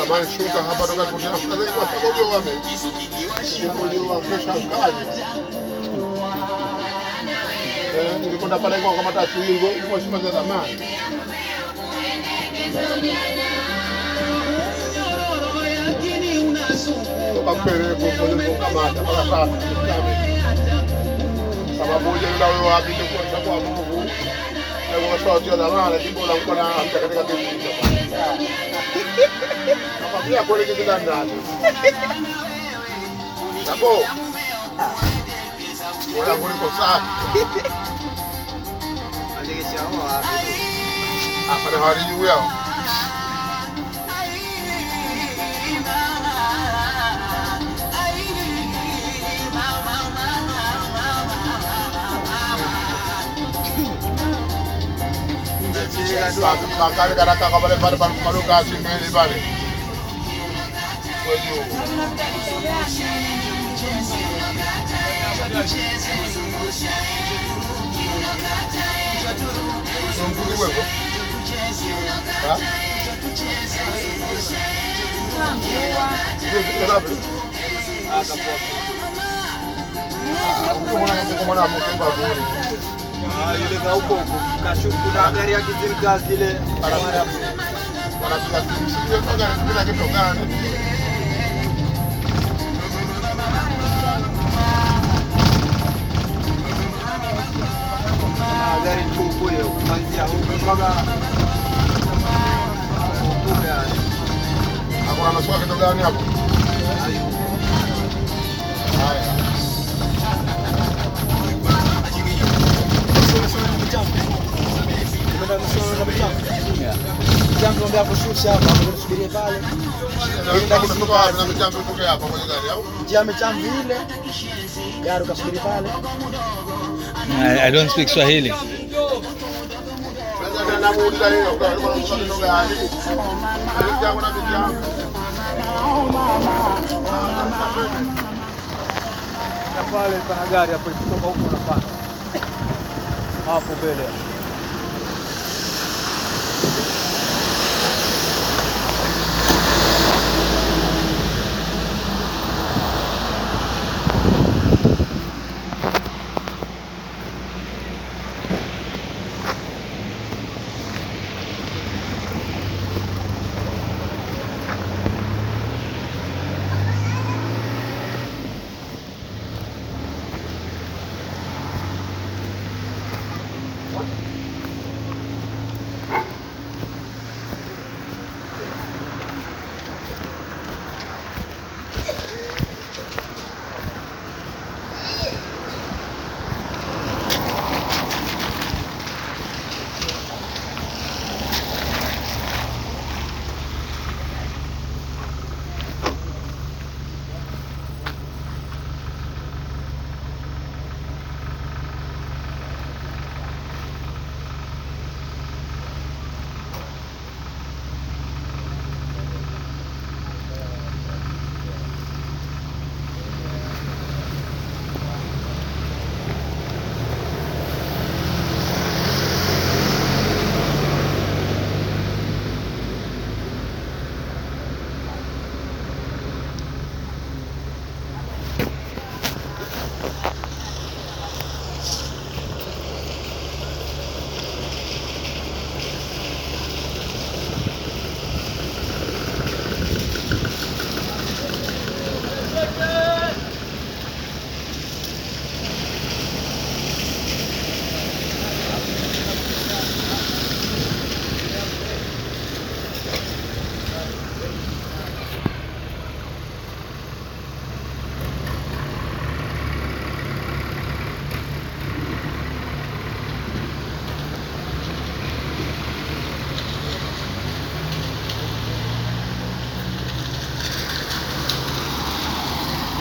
Kama shuka hapa toka kutafuta zaidi kwa sababu wame. Ndio wa kesha kazi. Eh, nilikwenda pale kwa kama tatu hivi hivyo shima za zamani. Toka pele kwa kwa kama hata mpaka sasa. Sababu ile ndio wapi kwa sababu Mungu. Kwa sababu ya zamani ndipo la mkono katika kitu. Nakwambia kweli kitu ndani. Hapo. Wala kuliko safi. Hapa na hali yao. makari kana ta kabale bari bari kumalo ka si mɛ ni bari kojú. Sunkuru wẹ̀ bọ́. Ah, kamu mana kamu mana kamu tu bawa ni. Yule huko huko kashuku, kuna gari ya kizilika zile barabara gari tupu hiyo kuanzia huko mpaka huko. Hapo anaswali kitu gani hapo? Jambo kushusha hapa, tusubirie pale. Michambo? Njia mechambi ile. Gari ukasubiri pale. I, don't speak Swahili. Michambo. Pale pana gari hapo kutoka huko unapanda. Hapo mbele.